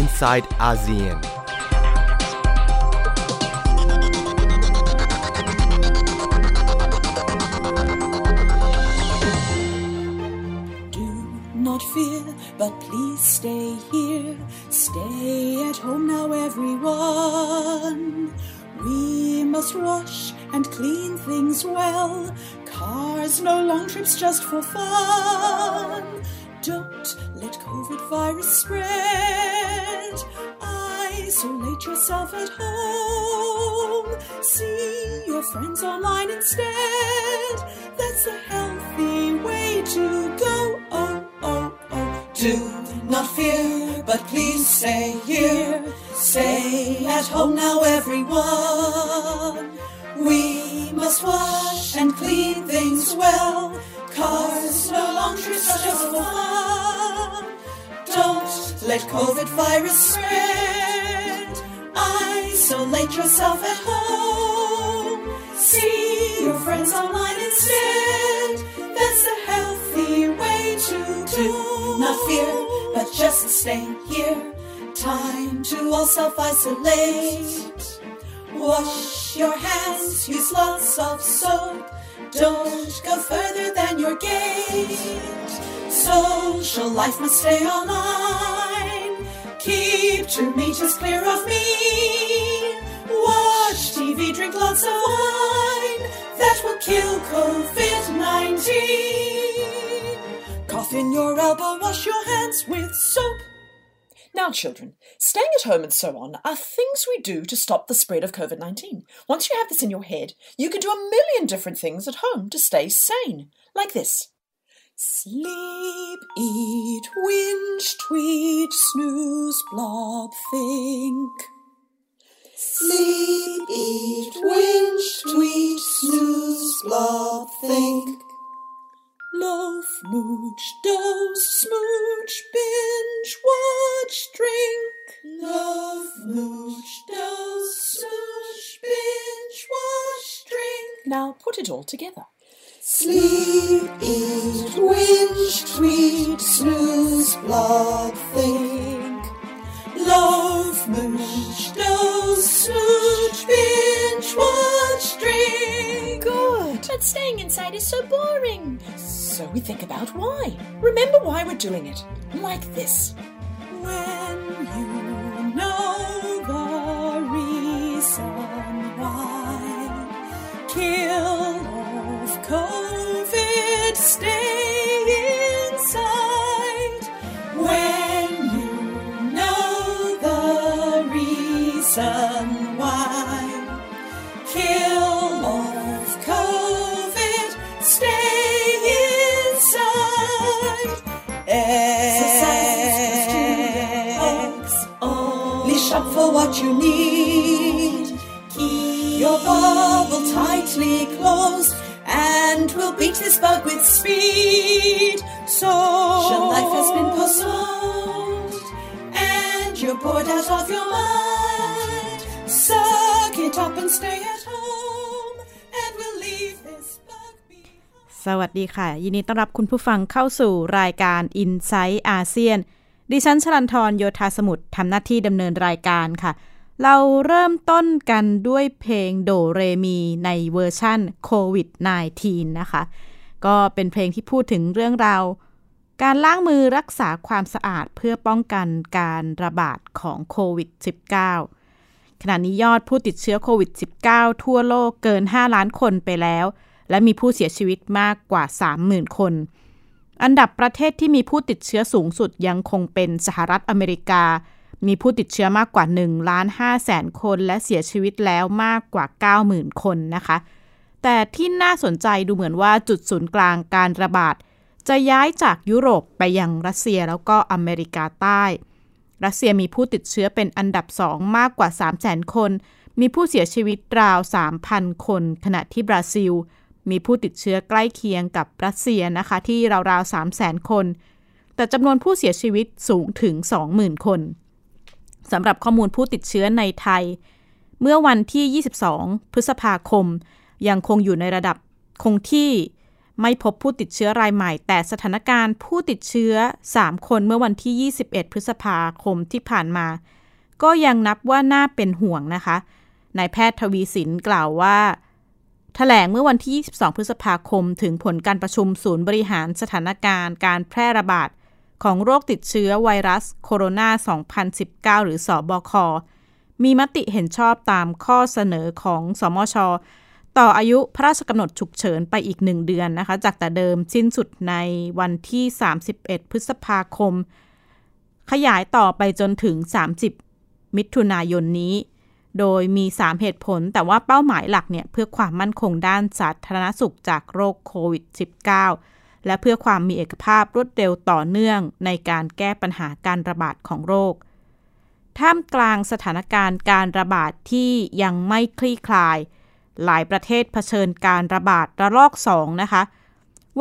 inside ASEAN. Do not fear, but please stay here. Stay at home now, everyone. We must wash and clean things well. Cars, no long trips just for fun. Don't let COVID virus spread. Isolate yourself at home. See your friends online instead. That's a healthy way to go. Oh, oh, oh. Do not fear, but please stay here. Stay at home now, everyone. We must wash and clean things well. Cars no longer such for fun. Don't let COVID virus spread. Isolate yourself at home. See your friends online instead. That's a healthy way to do. Not fear, but just stay here. Time to all self isolate. Wash your hands, use lots of soap. Don't go further than your gate. Social life must stay online. Keep two meters clear of me. Drink lots of wine. That will kill COVID 19. Cough in your elbow, wash your hands with soap. Now, children, staying at home and so on are things we do to stop the spread of COVID 19. Once you have this in your head, you can do a million different things at home to stay sane, like this. Sleep, eat, whinge, tweet, snooze, blob, think. Sleep, eat, whinge, tweet, snooze, blob, think. Loaf, mooch, doze, smooch, binge, watch, drink. Love, mooch, doze, smooch, binge, watch, drink. Now put it all together. Sleep, eat, whinge, tweet, snooze, blog, we think about why. Remember why we're doing it. Like this. When you know the reason why, kill off COVID, stay inside. When you know the reason why, kill you need. Keep your bubble tightly closed, and we'll beat this bug with speed. Social life has been postponed, and you're bored out of your mind. Suck it up and stay at home, and we'll leave this bug behind. สวัสดีค่ะ ยินดีต้อนรับคุณผู้ฟังเข้าสู่รายการ i n s i ซต์อาเซียนดิฉันชลันทรโยธาสมุทรทำหน้าที่ดำเนินรายการค่ะ เราเริ่มต้นกันด้วยเพลงโดเรมีในเวอร์ชั่นโควิด -19 นะคะ ก็เป็นเพลงที่พูดถึงเรื่องราวการล้างมือรักษาความสะอาดเพื่อป้องกันการระบาดของโควิด -19 ขณะนี้ยอดผู้ติดเชื้อโควิด -19 ทั่วโลกเกิน 5 ล้านคนไปแล้ว และมีผู้เสียชีวิตมากกว่า 30,000 คน อันดับประเทศที่มีผู้ติดเชื้อสูงสุดยังคงเป็นสหรัฐอเมริกา มีผู้ติดเชื้อมากกว่า1ล้าน5แสนคนและเสียชีวิตแล้วมากกว่า 90,000 คนนะคะ แต่ที่น่าสนใจดูเหมือนว่าจุดศูนย์กลางการระบาด จะย้ายจากยุโรปไปยังรัสเซียแล้วก็อเมริกาใต้ รัสเซียมีผู้ติดเชื้อเป็นอันดับสองมากกว่า 3 0 0 0 0 0คน มีผู้เสียชีวิตราว 3,000 คน ขณะที่บราซิล มีผู้ติดเชื้อใกล้เคียงกับรัสเซียนะคะที่ราวๆ3 0 0 0 0 0คน แต่จำนวนผู้เสียชีวิตสูงถึง 20,000 คน สำหรับข้อมูลผู้ติดเชื้อในไทย เมื่อวันที่ 22 พฤษภาคม ยังคงอยู่ในระดับคงที่ไม่พบผู้ติดเชื้อรายใหม่ แต่สถานการณ์ผู้ติดเชื้อ 3 คนเมื่อวันที่ 21 พฤษภาคมที่ผ่านมา ก็ยังนับว่าน่าเป็นห่วงนะคะนายแพทย์ทวีสินกล่าวว่าถแถลงเมื่อวันที่ 22 พฤษภาคม ถึงผลการประชุมศูนย์บริหารสถานการณ์การแพร่ระบาด ของโรคติดเชื้อไวรัสโคโรนา 2019 หรือสอบคมีมติเห็นชอบตามข้อเสนอของสมช ต่ออายุพระราชกำหนดฉุกเฉินไปอีกหนึ่งเดือนนะคะ จากแต่เดิมสิ้นสุดในวันที่ 31 พฤษภาคม ขยายต่อไปจนถึง 30 มิถุนายนนี้ โดยมี 3 เหตุผล แต่ว่าเป้าหมายหลักเนี่ยเพื่อความมั่นคงด้านสาธารณสุขจากโรคโควิด -19 และเพื่อความมีเอกภาพรวดเร็วต่อเนื่องในการแก้ปัญหาการระบาดของโรค ท่ามกลางสถานการณ์การระบาดที่ยังไม่คลี่คลาย หลายประเทศเผชิญการระบาดระลอกสองนะคะ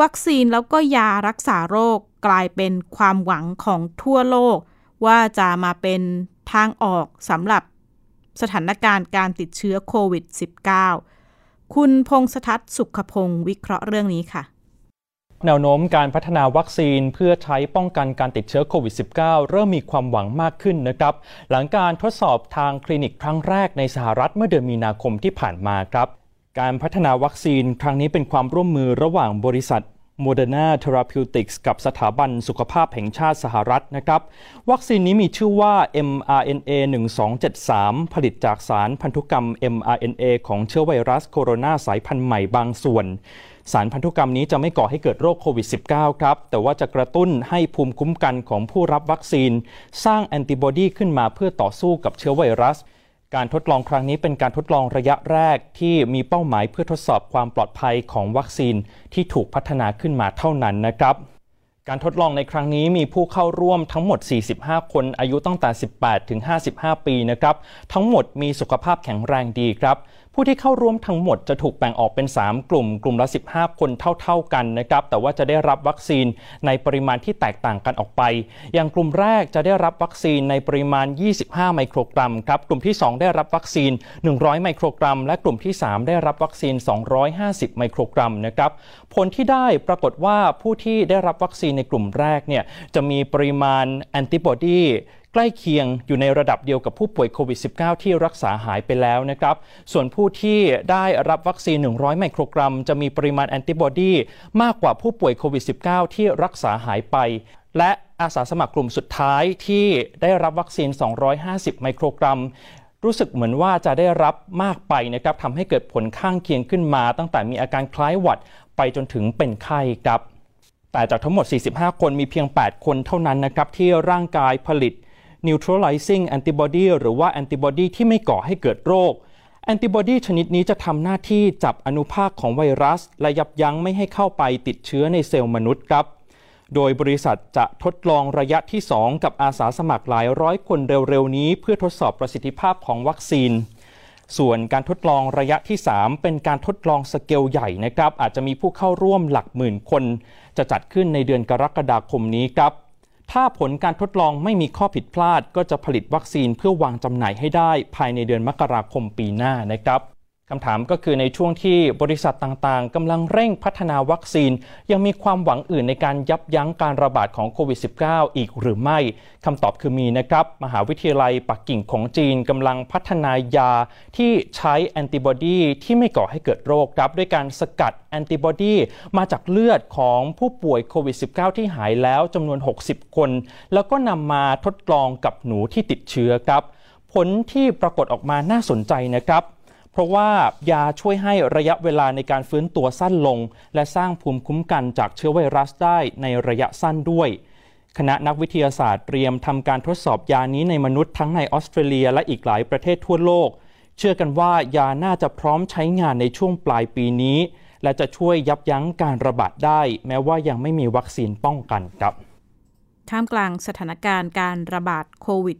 วัคซีนแล้วก็ยารักษาโรคกลายเป็นความหวังของทั่วโลก ว่าจะมาเป็นทางออกสำหรับสถานการณ์การติดเชื้อโควิด -19 คุณพงษ์สทัศน์สุขพงศ์วิเคราะห์เรื่องนี้ค่ะ แนวโน้มการพัฒนาวัคซีนเพื่อใช้ป้องกันการติดเชื้อโควิด -19 เริ่มมีความหวังมากขึ้นนะครับ หลังการทดสอบทางคลินิกครั้งแรกในสหรัฐเมื่อเดือนมีนาคมที่ผ่านมาครับ การพัฒนาวัคซีนครั้งนี้เป็นความร่วมมือระหว่างบริษัท Moderna Therapeutics กับสถาบันสุขภาพแห่งชาติสหรัฐนะครับ วัคซีนนี้มีชื่อว่า mRNA 1273 ผลิตจากสารพันธุกรรม mRNA ของเชื้อไวรัสโคโรนาสายพันธุ์ใหม่บางส่วน สารพันธุกรรมนี้จะไม่ก่อให้เกิดโรคโควิด -19 ครับ แต่ว่าจะกระตุ้นให้ภูมิคุ้มกันของผู้รับวัคซีน สร้างแอนติบอดีขึ้นมาเพื่อต่อสู้กับเชื้อไวรัส การทดลองครั้งนี้เป็นการทดลองระยะแรกที่มีเป้าหมายเพื่อทดสอบความปลอดภัยของวัคซีนที่ถูกพัฒนาขึ้นมาเท่านั้นนะครับการทดลองในครั้งนี้มีผู้เข้าร่วมทั้งหมด 45 คนอายุตั้งแต่ 18 ถึง 55 ปีนะครับ ทั้งหมดมีสุขภาพแข็งแรงดีครับ ผู้ที่เข้าร่วมทั้งหมดจะถูกแบ่งออกเป็น 3 กลุ่ม กลุ่มละ 15 คนเท่า ๆกันนะครับ แต่ว่าจะได้รับวัคซีนในปริมาณที่แตกต่างกันออกไป อย่างกลุ่มแรกจะได้รับวัคซีนในปริมาณ 25 ไมโครกรัมครับ กลุ่มที่ 2 ได้รับวัคซีน 100 ไมโครกรัม และกลุ่มที่ 3 ได้รับวัคซีน 250 ไมโครกรัมนะครับ ผลที่ได้ปรากฏว่าผู้ที่ได้รับวัคซีนในกลุ่มแรกเนี่ยจะมีปริมาณแอนติบอดี ใกล้เคียงอยู่ในระดับเดียวกับผู้ป่วยโควิด -19 ที่รักษาหายไปแล้วนะครับ ส่วนผู้ที่ได้รับวัคซีน 100 ไมโครกรัม จะมีปริมาณแอนติบอดีมากกว่าผู้ป่วยโควิด -19 ที่รักษาหายไป และอาสาสมัครกลุ่มสุดท้ายที่ได้รับวัคซีน 250 ไมโครกรัมรู้สึกเหมือนว่าจะได้รับมากไปนะครับทำให้เกิดผลข้างเคียงขึ้นมา ตั้งแต่มีอาการคล้ายหวัดไปจนถึงเป็นไข้ครับ แต่จากทั้งหมด 45 คนมีเพียง 8 คนเท่านั้นนะครับที่ร่างกายผลิต neutralizing antibody หรือว่าแอนติบอดีที่ไม่ก่อให้เกิดโรคแอนติบอดีชนิดนี้จะทำหน้าที่จับอนุภาคของไวรัส และยับยั้งไม่ให้เข้าไปติดเชื้อในเซลล์มนุษย์ครับ โดยบริษัทจะทดลองระยะที่ 2 กับอาสาสมัครหลายร้อยคนเร็วๆ นี้ เพื่อทดสอบประสิทธิภาพของวัคซีน ส่วนการทดลองระยะที่ 3 เป็นการทดลองสเกลใหญ่นะครับ อาจจะมีผู้เข้าร่วมหลักหมื่นคน จะจัดขึ้นในเดือนกรกฎาคมนี้ครับ ถ้าผลการทดลองไม่มีข้อผิดพลาด ก็จะผลิตวัคซีนเพื่อวางจำหน่ายให้ได้ภายในเดือนมกราคมปีหน้านะครับ คำถามก็คือในช่วงที่บริษัทต่างๆกำลังเร่งพัฒนาวัคซีน ยังมีความหวังอื่นในการยับยั้งการระบาดของโควิด -19 อีกหรือไม่คำตอบคือมีนะครับ มหาวิทยาลัยปักกิ่งของจีนกำลังพัฒนายาที่ใช้แอนติบอดีที่ไม่ก่อให้เกิดโรคครับ ด้วยการสกัดแอนติบอดีมาจากเลือดของผู้ป่วยโควิด -19 ที่หายแล้วจำนวน 60 คน แล้วก็นำมาทดลองกับหนูที่ติดเชื้อครับ ผลที่ปรากฏออกมาน่าสนใจนะครับ เพราะว่ายาช่วยให้ระยะเวลาในการฟื้นตัวสั้นลง และสร้างภูมิคุ้มกันจากเชื้อไวรัสได้ในระยะสั้นด้วย คณะนักวิทยาศาสตร์เตรียมทำการทดสอบยานี้ในมนุษย์ทั้งในออสเตรเลียและอีกหลายประเทศทั่วโลก เชื่อกันว่ายาน่าจะพร้อมใช้งานในช่วงปลายปีนี้ และจะช่วยยับยั้งการระบาดได้ แม้ว่ายังไม่มีวัคซีนป้องกันครับท่ามกลางสถานการณ์การระบาดโควิด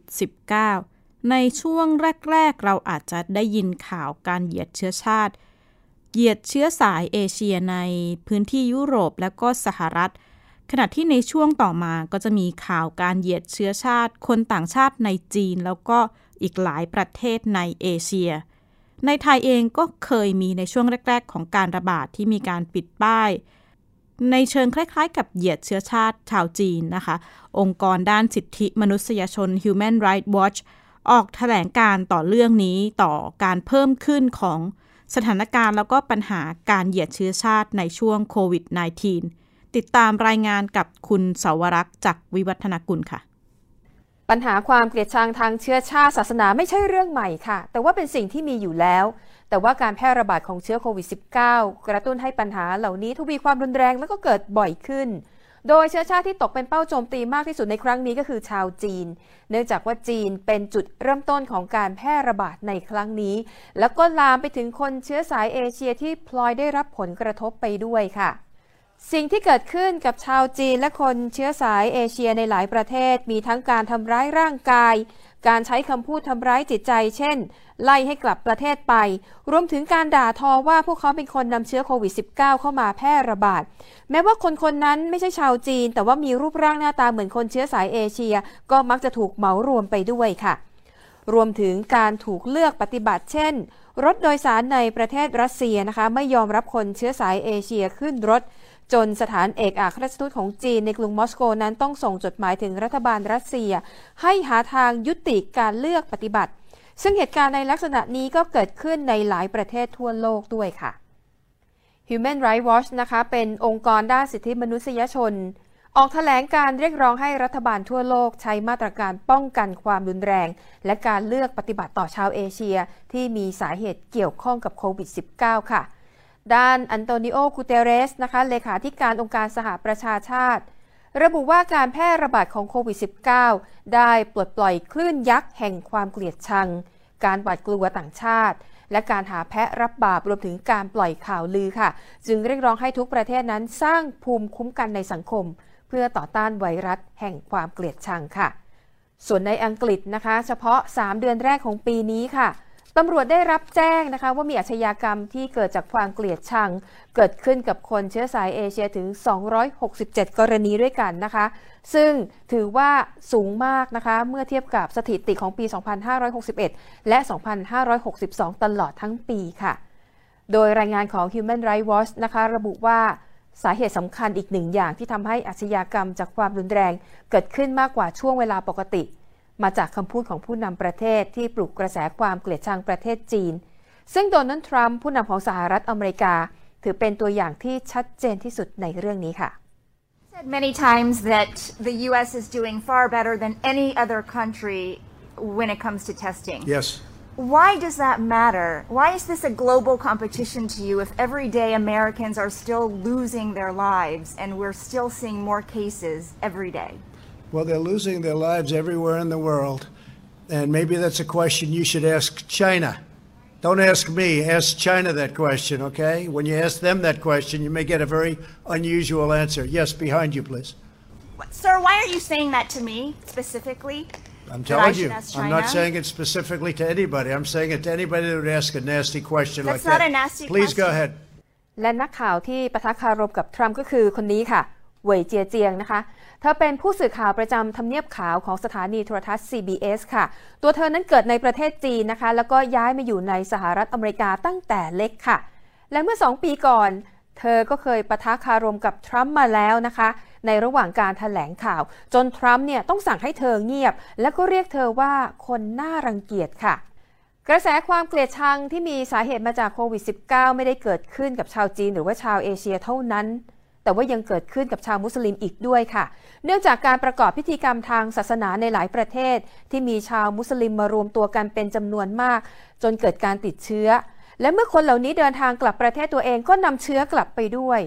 -19 ในช่วงแรก ๆ เราอาจจะได้ยินข่าวการเหยียดเชื้อชาติ เหยียดเชื้อสายเอเชียในพื้นที่ยุโรปและก็สหรัฐ ขณะที่ในช่วงต่อมาก็จะมีข่าวการเหยียดเชื้อชาติ คนต่างชาติในจีน แล้วก็อีกหลายประเทศในเอเชีย ในไทยเองก็เคยมีในช่วงแรก ๆ ของการระบาดที่มีการปิดป้ายในเชิงคล้ายๆ กับเหยียดเชื้อชาติชาวจีนนะคะ องค์กรด้านสิทธิมนุษยชน Human Rights Watch ออกแถลงการต่อเรื่องนี้ต่อการเพิ่มขึ้นของสถานการณ์แล้วก็ปัญหาการเหยียดเชื้อชาติในช่วงโควิด -19 ติดตามรายงานกับคุณเสาวรักษ์จากวิวัฒนกุลค่ะ ปัญหาความเกลียดชังทางเชื้อชาติศาสนาไม่ใช่เรื่องใหม่ค่ะ แต่ว่าเป็นสิ่งที่มีอยู่แล้ว แต่ว่าการแพร่ระบาดของเชื้อโควิด -19 กระตุ้นให้ปัญหาเหล่านี้ทวีความรุนแรงแล้วก็เกิดบ่อยขึ้น โดยเชื้อชาติที่ตกเป็นเป้าโจมตีมากที่สุดในครั้งนี้ก็คือชาวจีน เนื่องจากว่าจีนเป็นจุดเริ่มต้นของการแพร่ระบาดในครั้งนี้ แล้วก็ลามไปถึงคนเชื้อสายเอเชียที่พลอยได้รับผลกระทบไปด้วยค่ะสิ่งที่เกิดขึ้นกับชาวจีนและคนเชื้อสายเอเชียในหลายประเทศ มีทั้งการทำร้ายร่างกาย การใช้คำพูดทำร้ายจิตใจ เช่น ไล่ให้กลับประเทศไป รวมถึงการด่าทอว่าพวกเขาเป็นคนนำเชื้อโควิด -19 เข้ามาแพร่ระบาด แม้ว่าคนคนนั้นไม่ใช่ชาวจีน แต่ว่ามีรูปร่างหน้าตาเหมือนคนเชื้อสายเอเชีย ก็มักจะถูกเหมารวมไปด้วยค่ะ รวมถึงการถูกเลือกปฏิบัติ เช่น รถโดยสารในประเทศรัสเซียนะคะ ไม่ยอมรับคนเชื้อสายเอเชียขึ้นรถ จนสถานเอกอัครราชทูตของจีนในกรุงมอสโกนั้นต้องส่งจดหมายถึงรัฐบาลรัสเซีย ให้หาทางยุติการเลือกปฏิบัติ ซึ่งเหตุการณ์ในลักษณะนี้ก็เกิดขึ้นในหลายประเทศทั่วโลกด้วยค่ะ Human Rights Watch นะคะเป็นองค์กรด้านสิทธิมนุษยชน ออกแถลงการเรียกร้องให้รัฐบาลทั่วโลกใช้มาตรการป้องกันความรุนแรง และการเลือกปฏิบัติต่อชาวเอเชีย ที่มีสาเหตุเกี่ยวข้องกับโควิด -19 ค่ะ ด้านอันโตนิโอกูเตเรสนะคะเลขาธิการองค์การสหประชาชาติ ระบุว่าการแพร่ระบาดของโควิด -19 ได้ปลดปล่อยคลื่นยักษ์แห่งความเกลียดชัง การหวาดกลัวต่างชาติ และการหาแพะรับบาปรวมถึงการปล่อยข่าวลือค่ะ จึงเรียกร้องให้ทุกประเทศนั้นสร้างภูมิคุ้มกันในสังคม เพื่อต่อต้านไวรัสแห่งความเกลียดชังค่ะ ส่วนในอังกฤษนะคะ เฉพาะ 3 เดือนแรกของปีนี้ค่ะ ตำรวจได้รับแจ้งนะคะว่ามีอาชญากรรมที่เกิดจากความเกลียดชัง เกิดขึ้นกับคนเชื้อสายเอเชียถึง 267 กรณีด้วยกันนะคะ ซึ่งถือว่าสูงมากนะคะเมื่อเทียบกับสถิติของปี 2561 และ 2562 ตลอดทั้งปีค่ะ โดยรายงานของ Human Rights Watch นะคะระบุว่าสาเหตุสำคัญอีกหนึ่งอย่างที่ทำให้อาชญากรรมจากความรุนแรง เกิดขึ้นมากกว่าช่วงเวลาปกติ มาจากคำพูดของผู้นำประเทศที่ปลุกกระแสความเกลียดชังประเทศจีน ซึ่งโดนัลด์ทรัมป์ผู้นำของสหรัฐอเมริกา ถือเป็นตัวอย่างที่ชัดเจนที่สุดในเรื่องนี้ค่ะ said many times that the U.S. is doing far better than any other country when it comes to testing. Yes. Why does that matter? Why is this a global competition to you if every day Americans are still losing their lives and we're still seeing more cases every day? Well, they're losing their lives everywhere in the world. And maybe that's a question you should ask China. Don't ask me, ask China that question, okay? When you ask them that question, you may get a very unusual answer. Yes, behind you, please. What, sir, why are you saying that to me specifically? I'm That I telling should you. ask I'm not China? saying it specifically to anybody. I'm saying it to anybody that would ask a nasty question That's like not that. a nasty please go question. ahead. และนักข่าวที่ปะทะคารมกับทรัมป์ก็คือคนนี้ค่ะเหวยเจียเจียงนะคะ เธอเป็นผู้สื่อข่าวประจำทำเนียบขาวของสถานีโทรทัศน์ CBS ค่ะ ตัวเธอนั้นเกิดในประเทศจีนนะคะ แล้วก็ย้ายมาอยู่ในสหรัฐอเมริกาตั้งแต่เล็กค่ะ และเมื่อ 2 ปีก่อน เธอก็เคยปะทะคารมกับทรัมป์มาแล้วนะคะ ในระหว่างการถแถลงข่าว จนทรัมป์เนี่ยต้องสั่งให้เธอเงียบ แล้วก็เรียกเธอว่าคนน่ารังเกียจค่ะกระแสความเกลียดชังที่มีสาเหตุมาจากโควิด -19 ไม่ได้เกิดขึ้นกับชาวจีนหรือว่าชาวเอเชียเท่านั้น แต่ว่ายังเกิดขึ้นกับชาวมุสลิมอีกด้วยค่ะ เนื่องจากการประกอบพิธีกรรมทางศาสนาในหลายประเทศ ที่มีชาวมุสลิมมารวมตัวกันเป็นจำนวนมาก จนเกิดการติดเชื้อ และเมื่อคนเหล่านี้เดินทางกลับประเทศตัวเองก็นำเชื้อกลับไปด้วย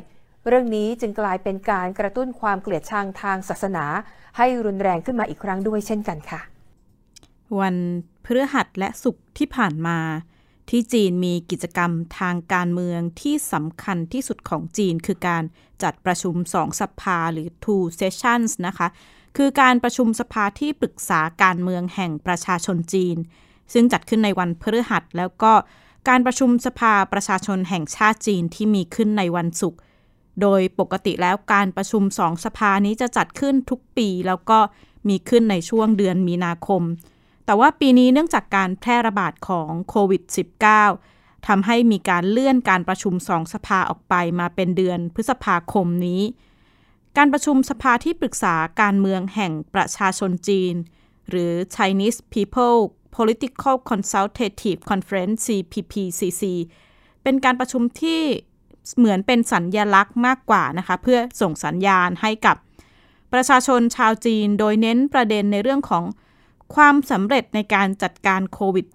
เรื่องนี้จึงกลายเป็นการกระตุ้นความเกลียดชังทางศาสนา ให้รุนแรงขึ้นมาอีกครั้งด้วยเช่นกันค่ะ วันพฤหัสและศุกร์ที่ผ่านมา ที่จีนมีกิจกรรมทางการเมืองที่สำคัญที่สุดของจีน คือการจัดประชุมสองสภาหรือ two sessions นะคะ คือการประชุมสภาที่ปรึกษาการเมืองแห่งประชาชนจีน ซึ่งจัดขึ้นในวันพฤหัส แล้วก็การประชุมสภาประชาชนแห่งชาติจีนที่มีขึ้นในวันศุกร์โดยปกติแล้วการประชุมสองสภานี้จะจัดขึ้นทุกปี แล้วก็มีขึ้นในช่วงเดือนมีนาคม แต่ว่าปีนี้เนื่องจากการแพร่ระบาดของโควิด -19 ทำให้มีการเลื่อนการประชุมสองสภาออกไปมาเป็นเดือนพฤษภาคมนี้ การประชุมสภาที่ปรึกษาการเมืองแห่งประชาชนจีน หรือ Chinese People Political Consultative Conference CPPCC เป็นการประชุมที่เหมือนเป็นสัญญลักษณ์มากกว่านะคะ เพื่อส่งสัญญาณให้กับประชาชนชาวจีน โดยเน้นประเด็นในเรื่องของ ความสำเร็จในการจัดการโควิด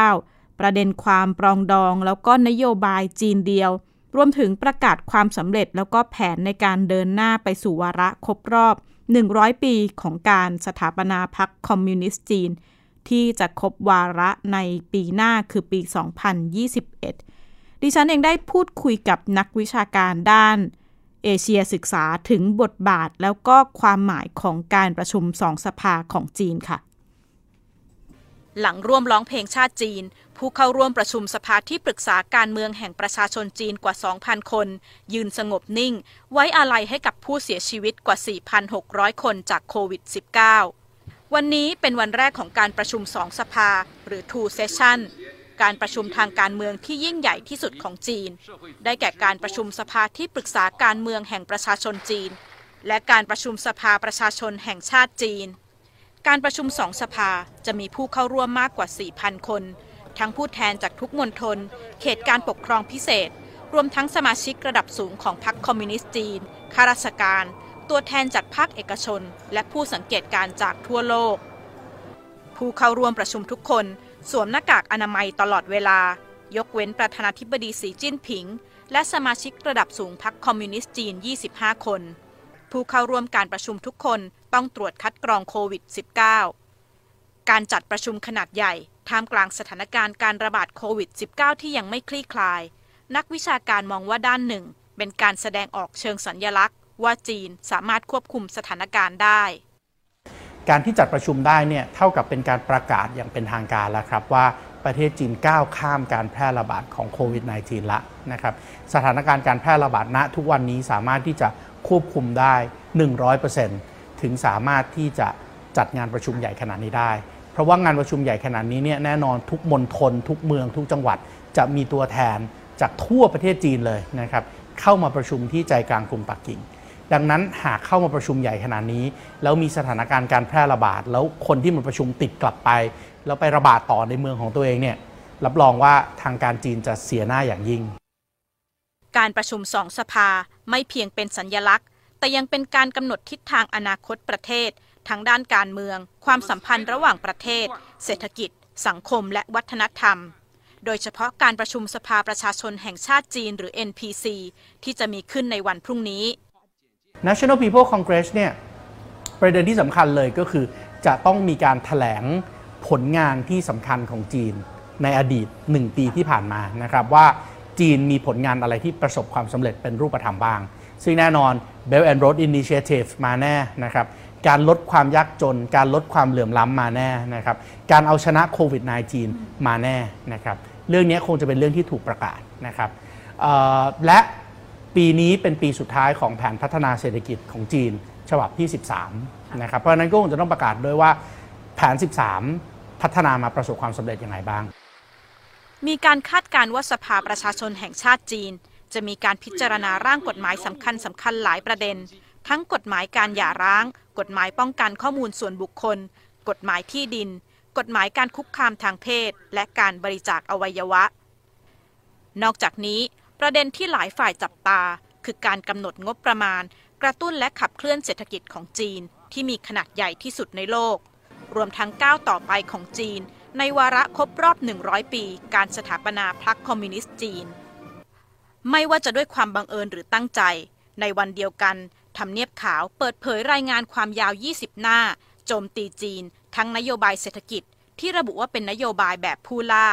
-19 ประเด็นความปรองดองแล้วก็นโยบายจีนเดียว รวมถึงประกาศความสำเร็จแล้วก็แผนในการเดินหน้าไปสู่วาระครบรอบ 100 ปีของการสถาปนาพรรคคอมมิวนิสต์จีน ที่จะครบวาระในปีหน้าคือปี 2021 ดิฉันเองได้พูดคุยกับนักวิชาการด้านเอเชียศึกษาถึงบทบาทแล้วก็ความหมายของการประชุมสองสภาของจีนค่ะ หลังร่วมร้องเพลงชาติจีน ผู้เข้าร่วมประชุมสภาที่ปรึกษาการเมืองแห่งประชาชนจีนกว่า 2,000 คน ยืนสงบนิ่ง ไว้อาลัยให้กับผู้เสียชีวิตกว่า 4,600 คนจากโควิด -19 วันนี้เป็นวันแรกของการประชุมสองสภา หรือ two session การประชุมทางการเมืองที่ยิ่งใหญ่ที่สุดของจีน ได้แก่การประชุมสภาที่ปรึกษาการเมืองแห่งประชาชนจีน และการประชุมสภาประชาชนแห่งชาติจีน การประชุมสองสภาจะมีผู้เข้าร่วมมากกว่า 4,000 คน ทั้งผู้แทนจากทุกมณฑลเขตการปกครองพิเศษ รวมทั้งสมาชิกระดับสูงของพรรคคอมมิวนิสต์จีนข้าราชการ ตัวแทนจากภาคเอกชน และผู้สังเกตการจากทั่วโลก ผู้เข้าร่วมประชุมทุกคน สวมหน้ากากอนามัยตลอดเวลา ยกเว้นประธานาธิบดีสีจิ้นผิง และสมาชิกระดับสูงพรรคคอมมิวนิสต์จีน 25 คน ผู้เข้าร่วมการประชุมทุกคนต้องตรวจคัดกรองโควิด -19 การจัดประชุมขนาดใหญ่ ท่ามกลางสถานการณ์การระบาดโควิด -19 ที่ยังไม่คลี่คลาย นักวิชาการมองว่าด้านหนึ่ง เป็นการแสดงออกเชิงสัญญลักษณ์ ว่าจีนสามารถควบคุมสถานการณ์ได้ การที่จัดประชุมได้เนี่ยเท่ากับเป็นการประกาศอย่างเป็นทางการแล้วครับว่าประเทศจีนก้าวข้ามการแพร่ระบาดของโควิด -19 ละนะครับ สถานการณ์การแพร่ระบาดณทุกวันนี้สามารถที่จะ ควบคุมได้ 100%ถึงสามารถที่จะจัดงานประชุมใหญ่ขนาดนี้ได้ เพราะว่างานประชุมใหญ่ขนาดนี้เนี่ยแน่นอนทุกมณฑลทุกเมืองทุกจังหวัดจะมีตัวแทนจากทั่วประเทศจีนเลยนะครับเข้ามาประชุมที่ใจกลางกรุงปักกิ่ง ดังนั้นหากเข้ามาประชุมใหญ่ขนาดนี้ แล้วมีสถานการณ์การแพร่ระบาด แล้วคนที่มาประชุมติดกลับไป แล้วไประบาดต่อในเมืองของตัวเองเนี่ยรับรองว่าทางการจีนจะเสียหน้าอย่างยิ่ง การประชุมสองสภาไม่เพียงเป็นสัญญลักษณ์ แต่ยังเป็นการกำหนดทิศทางอนาคตประเทศทั้งด้านการเมือง ความสัมพันธ์ระหว่างประเทศ เศรษฐกิจ สังคมและวัฒนธรรม โดยเฉพาะการประชุมสภาประชาชนแห่งชาติจีนหรือ NPC ที่จะมีขึ้นในวันพรุ่งนี้ National People Congress เนี่ยประเด็นที่สำคัญเลยก็คือจะต้องมีการถแถลงผลงานที่สำคัญของจีนในอดีต 1 ปีที่ผ่านมานะครับว่า จีนมีผลงานอะไรที่ประสบความสำเร็จเป็นรูปธรรมบ้าง ซึ่งแน่นอน Belt and Road Initiative มาแน่นะครับการลดความยากจน การลดความเหลื่อมล้ำมาแน่นะครับการเอาชนะโควิด -19 มาแน่นะครับเรื่องนี้คงจะเป็นเรื่องที่ถูกประกาศนะครับและปีนี้เป็นปีสุดท้ายของแผนพัฒนาเศรษฐกิจของจีนฉบับที่ 13 นะครับ เพราะฉะนั้นก็คงจะต้องประกาศด้วยว่าแผน 13 พัฒนามาประสบความสำเร็จอยังไงบ้าง มีการคาดการณ์ว่าสภาประชาชนแห่งชาติจีน จะมีการพิจารณาร่างกฎหมายสำคัญสำคัญหลายประเด็น ทั้งกฎหมายการหย่าร้าง กฎหมายป้องกันข้อมูลส่วนบุคคล กฎหมายที่ดิน กฎหมายการคุกคามทางเพศ และการบริจาคอวัยวะ นอกจากนี้ ประเด็นที่หลายฝ่ายจับตา คือการกำหนดงบประมาณ กระตุ้นและขับเคลื่อนเศรษฐกิจของจีน ที่มีขนาดใหญ่ที่สุดในโลก รวมทั้งก้าวต่อไปของจีน ในวาระครบรอบ 100 ปี การสถาปนาพรรคคอมมิวนิสต์จีน ไม่ว่าจะด้วยความบังเอิญหรือตั้งใจ ในวันเดียวกันทำเนียบขาวเปิดเผยรายงานความยาว 20 หน้า โจมตีจีน ทั้งนโยบายเศรษฐกิจ ที่ระบุว่าเป็นนโยบายแบบผู้ล่า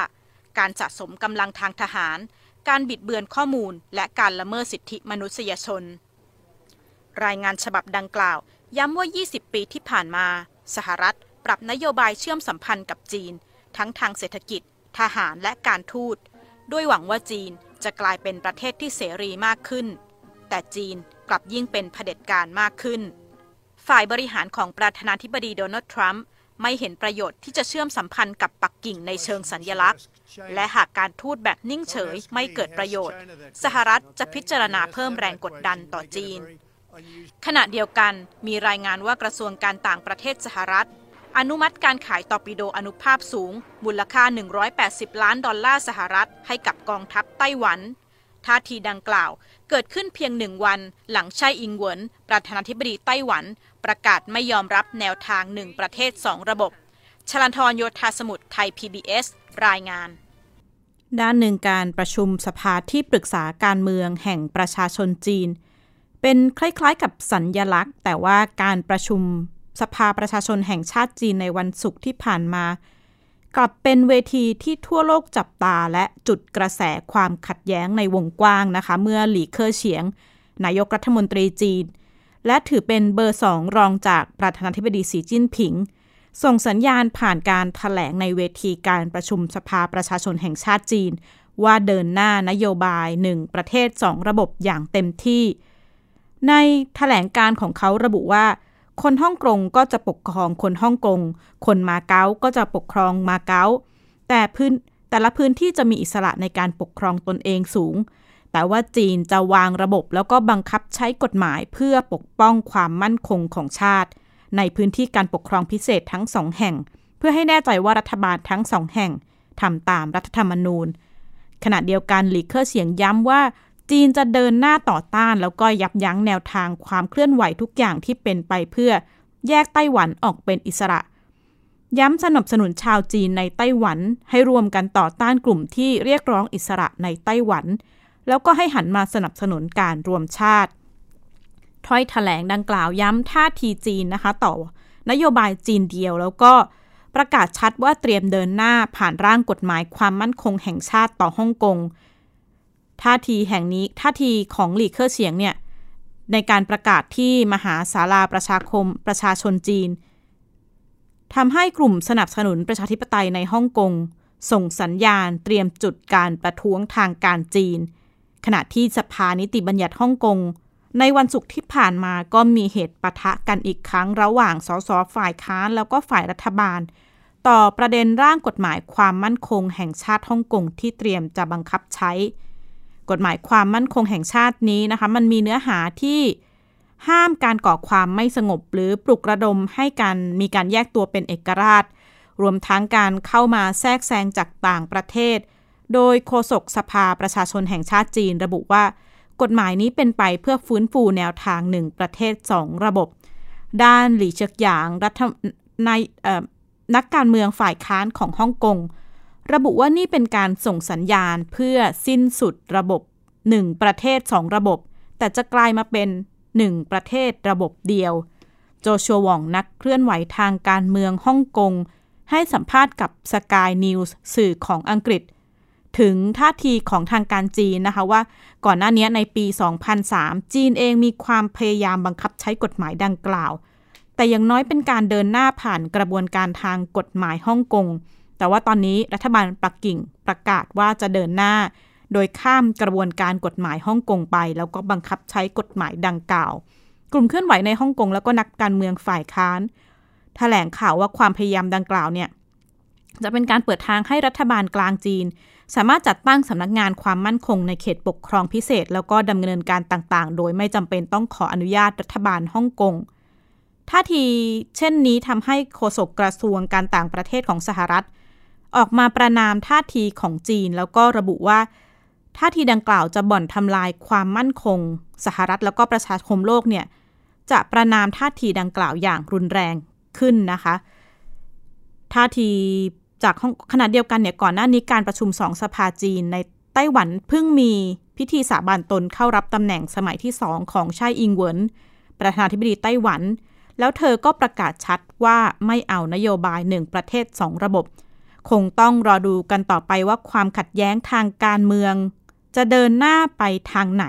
การสะสมกำลังทางทหาร การบิดเบือนข้อมูล และการละเมิดสิทธิมนุษยชน รายงานฉบับดังกล่าว ย้ำว่า 20 ปีที่ผ่านมา สหรัฐ ปรับนโยบายเชื่อมสัมพันธ์กับจีน ทั้งทางเศรษฐกิจ ทหารและการทูต ด้วยหวังว่าจีนจะกลายเป็นประเทศที่เสรีมากขึ้น แต่จีนกลับยิ่งเป็นเผด็จการมากขึ้น ฝ่ายบริหารของประธานาธิบดีโดนัลด์ทรัมป์ไม่เห็นประโยชน์ที่จะเชื่อมสัมพันธ์กับปักกิ่งในเชิงสัญญลักษณ์ และหากการทูตแบบนิ่งเฉยไม่เกิดประโยชน์ สหรัฐจะพิจารณาเพิ่มแรงกดดันต่อจีน ขณะเดียวกันมีรายงานว่ากระทรวงการต่างประเทศสหรัฐ อนุมัติการขายตอร์ปิโดอนุภาพสูง มูลค่า 180 ล้านดอลลาร์สหรัฐ ให้กับกองทัพไต้หวัน ท่าทีดังกล่าวเกิดขึ้นเพียงหนึ่งวัน หลังไช่อิงเหวิน ประธานาธิบดีไต้หวัน ประกาศไม่ยอมรับแนวทางหนึ่งประเทศสองระบบ ชลันทรโยธาสมุทรไทย PBS รายงาน ด้านหนึ่งการประชุมสภาที่ปรึกษาการเมืองแห่งประชาชนจีน เป็นคล้ายๆกับสัญญลักษณ์ แต่ว่าการประชุม สภาประชาชนแห่งชาติจีนในวันศุกร์ที่ผ่านมา กลับเป็นเวทีที่ทั่วโลกจับตาและจุดกระแสความขัดแย้งในวงกว้างนะคะ เมื่อหลีเค่อเฉียง นายกรัฐมนตรีจีน และถือเป็นเบอร์สองรองจากประธานาธิบดีสีจิ้นผิง ส่งสัญญาณผ่านการถแถลงในเวทีการประชุมสภาประชาชนแห่งชาติจีน ว่าเดินหน้านโยบายหนึ่งประเทศสองระบบอย่างเต็มที่ ในถแถลงการของเขาระบุว่า คนฮ่องกงก็จะปกครองคนฮ่องกง คนมาเก๊าก็จะปกครองมาเก๊า แต่พื้นแต่ละพื้นที่จะมีอิสระในการปกครองตนเองสูง แต่ว่าจีนจะวางระบบแล้วก็บังคับใช้กฎหมายเพื่อปกป้องความมั่นคงของชาติ ในพื้นที่การปกครองพิเศษทั้งสองแห่ง เพื่อให้แน่ใจว่ารัฐบาลทั้งสองแห่งทำตามรัฐธรรมนูญ ขณะเดียวกันหลีเคอร์เสียงย้ำว่า จีนจะเดินหน้าต่อต้านแล้วก็ยับยั้งแนวทางความเคลื่อนไหวทุกอย่างที่เป็นไปเพื่อแยกไต้หวันออกเป็นอิสระ ย้ำสนับสนุนชาวจีนในไต้หวันให้รวมกันต่อต้านกลุ่มที่เรียกร้องอิสระในไต้หวัน แล้วก็ให้หันมาสนับสนุนการรวมชาติ ถ้อยถแถลงดังกล่าวย้ำท่าทีจีนนะคะ ต่อนโยบายจีนเดียวแล้วก็ประกาศชัดว่าเตรียมเดินหน้าผ่านร่างกฎหมายความมั่นคงแห่งชาติต่อฮ่องกง ท่าทีแห่งนี้ท่าทีของหลีเคอร์เฉียงเนี่ยในการประกาศที่มหาศาลาประชาคมประชาชนจีนทำให้กลุ่มสนับสนุนประชาธิปไตยในฮ่องกงส่งสัญญาณเตรียมจุดการประท้วงทางการจีน ขณะที่สภานิติบัญญัติฮ่องกง ในวันศุกร์ที่ผ่านมาก็มีเหตุปะทะกันอีกครั้งระหว่างสสฝ่ายค้านแล้วก็ฝ่ายรัฐบาล ต่อประเด็นร่างกฎหมายความมั่นคงแห่งชาติฮ่องกงที่เตรียมจะบังคับใช้ กฎหมายความมั่นคงแห่งชาตินี้นะคะ มันมีเนื้อหาที่ห้ามการก่อความไม่สงบหรือปลุกระดมให้การมีการแยกตัวเป็นเอกราช รวมทั้งการเข้ามาแทรกแซงจากต่างประเทศ โดยโฆษกสภาประชาชนแห่งชาติจีนระบุว่า กฎหมายนี้เป็นไปเพื่อฟื้นฟูแนวทางหนึ่งประเทศสองระบบ ด้านหลี่เชิกหยางรัฐในนักการเมืองฝ่ายค้านของฮ่องกง ระบุว่านี่เป็นการส่งสัญญาณเพื่อสิ้นสุดระบบ 1 ประเทศ 2 ระบบ แต่จะกลายมาเป็น 1 ประเทศระบบเดียว โจชัววองนักเคลื่อนไหวทางการเมืองฮ่องกง ให้สัมภาษณ์กับ Sky News สื่อของอังกฤษ ถึงท่าทีของทางการจีนนะคะว่า ก่อนหน้านี้ในปี 2003 จีนเองมีความพยายามบังคับใช้กฎหมายดังกล่าว แต่ยังน้อยเป็นการเดินหน้าผ่านกระบวนการทางกฎหมายฮ่องกง แต่ว่าตอนนี้รัฐบาลปักกิ่งประกาศว่าจะเดินหน้า โดยข้ามกระบวนการกฎหมายฮ่องกงไป แล้วก็บังคับใช้กฎหมายดังกล่าว กลุ่มเคลื่อนไหวในฮ่องกงแล้วก็นักการเมืองฝ่ายค้านถแถลงข่าวว่าความพยายามดังกล่าวเนี่ยจะเป็นการเปิดทางให้รัฐบาลกลางจีน สามารถจัดตั้งสำนักงานความมั่นคงในเขตปกครองพิเศษ แล้วก็ดำเนินการต่างๆ โดยไม่จำเป็นต้องขออนุญาตรัฐบาลฮ่องกงท่าทีเช่นนี้ทำให้โฆษกกระทรวงการต่างประเทศของสหรัฐ ออกมาประนามท่าทีของจีน แล้วก็ระบุว่าท่าทีดังกล่าวจะบ่อนทำลายความมั่นคง สหรัฐแล้วก็ประชาคมโลกเนี่ยจะประนามท่าทีดังกล่าวอย่างรุนแรงขึ้นนะคะ ท่าทีจากขณะเดียวกันเนี่ยก่อนหน้านี้การประชุมสองสภาจีนในไต้หวันเพิ่งมีพิธีสาบานตนเข้ารับตำแหน่งสมัยที่สองของชายอิงเหวินประธานาธิบดีไต้หวัน แล้วเธอก็ประกาศชัดว่าไม่เอานโยบายหนึ่งประเทศสองระบบ คงต้องรอดูกันต่อไปว่าความขัดแย้งทางการเมือง จะเดินหน้าไปทางไหน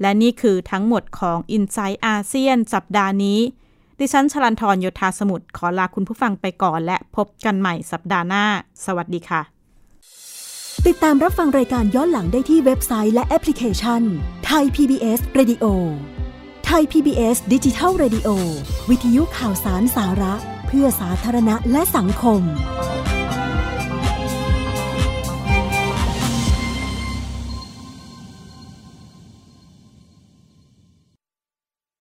และนี่คือทั้งหมดของ i n s i ซต์อาเซียนสัปดาห์นี้ ดิฉันชลันทรโยธาสมุทรขอลาคุณผู้ฟังไปก่อน และพบกันใหม่สัปดาห์หน้า สวัสดีค่ะ ติดตามรับฟังรายการย้อนหลังได้ที่เว็บไซต์และแอปพลิเคชันไทย PBS Radio ไทย PBS ดิจิทัล Radio วิทยุข่าวสารสาระ เพื่อสาธารณะและสังคม